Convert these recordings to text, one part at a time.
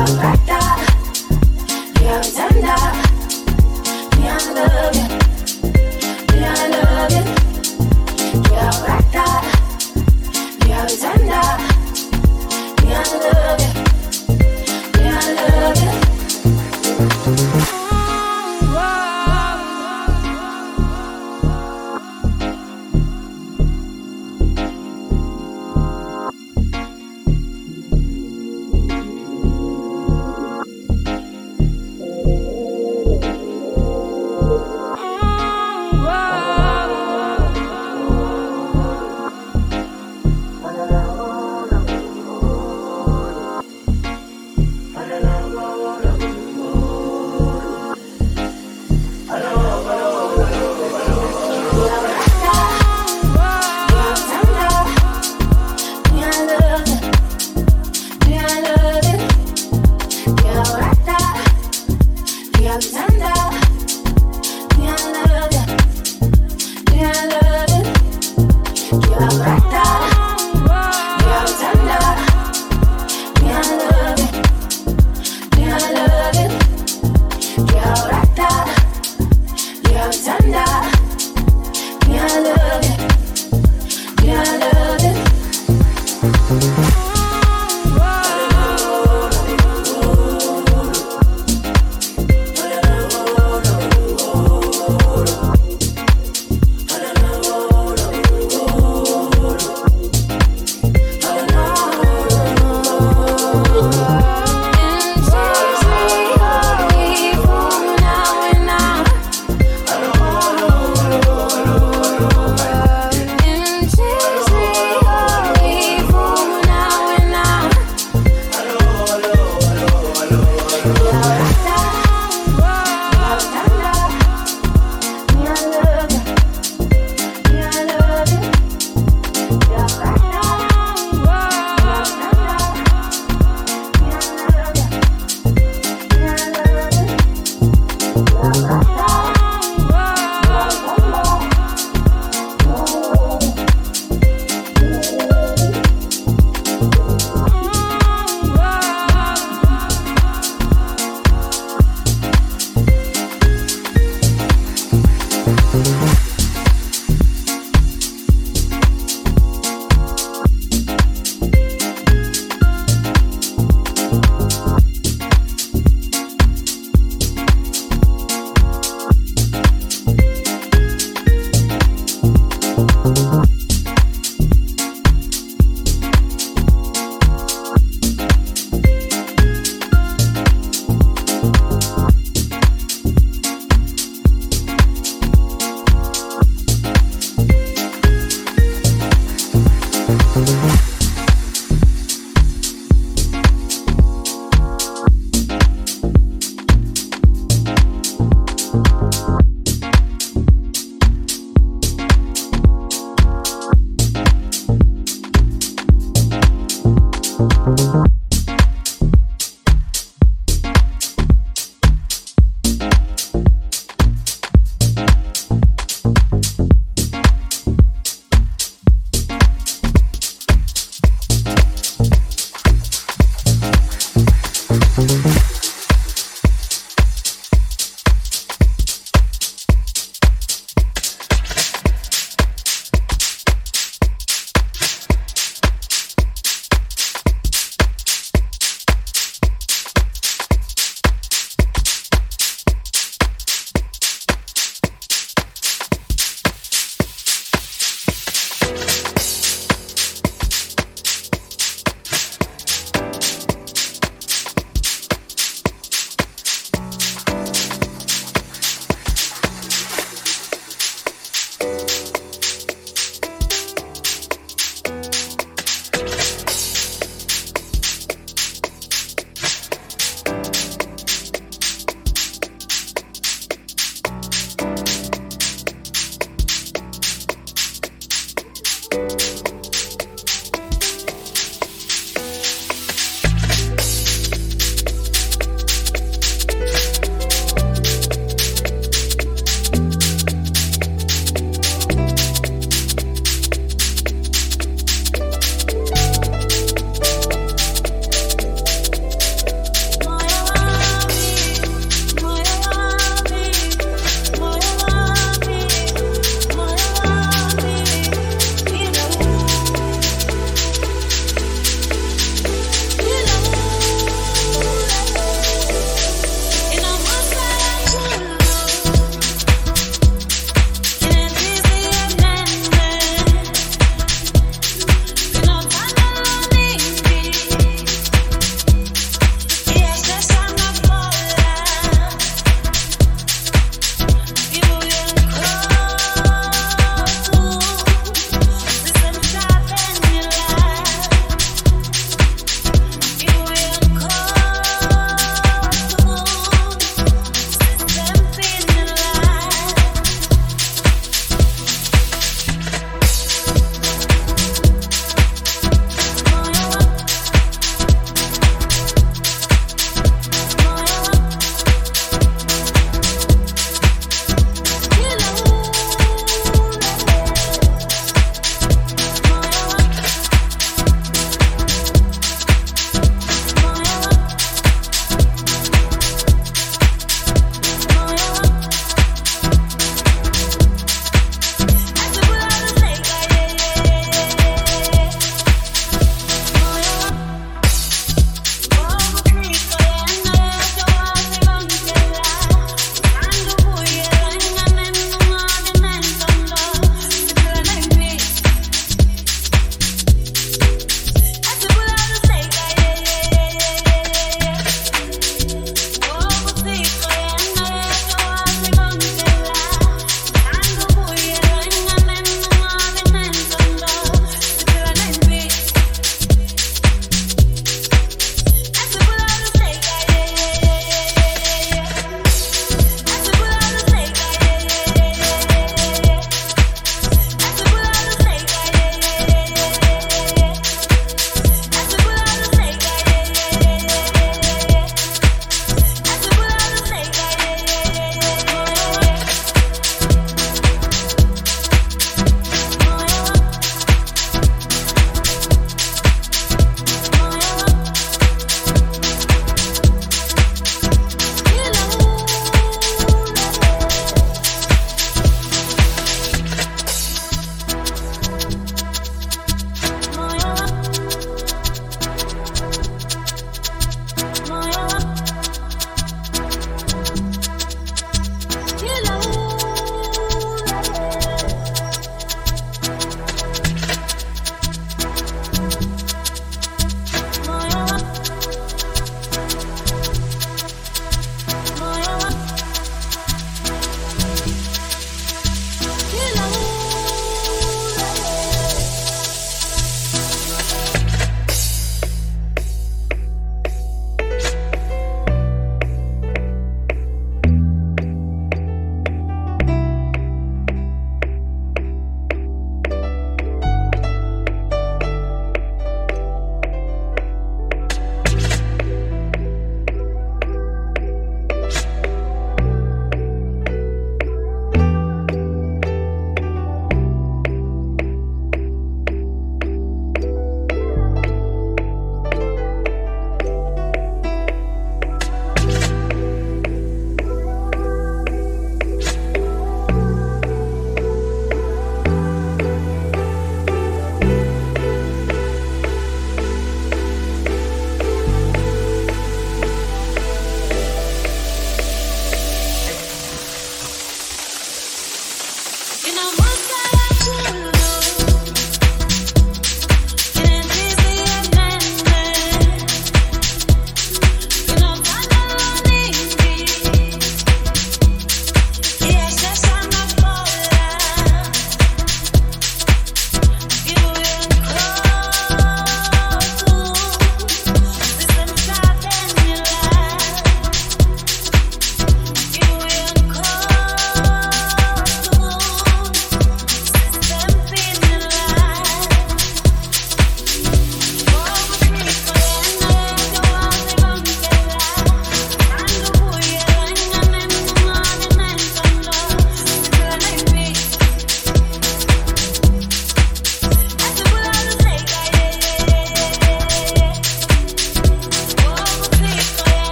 Bye.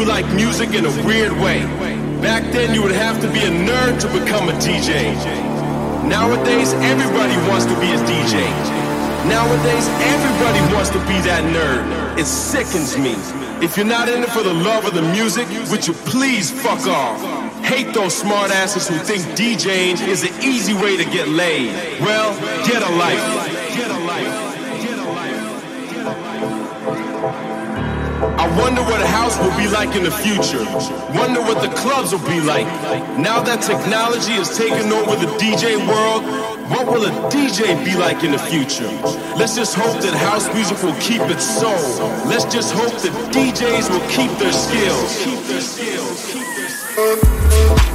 Who like music in a weird way. Back then, you would have to be a nerd to become a DJ. Nowadays, everybody wants to be a DJ. Nowadays, everybody wants to be that nerd. It sickens me. If you're not in it for the love of the music, would you please fuck off? Hate those smartasses who think DJing is an easy way to get laid. Well, get a life. Wonder what a house will be like in the future. Wonder what the clubs will be like. Now that technology has taken over the DJ world, what will a DJ be like in the future? Let's just hope that house music will keep its soul. Let's just hope that DJs will keep their skills. Keep their skills. Keep their skills.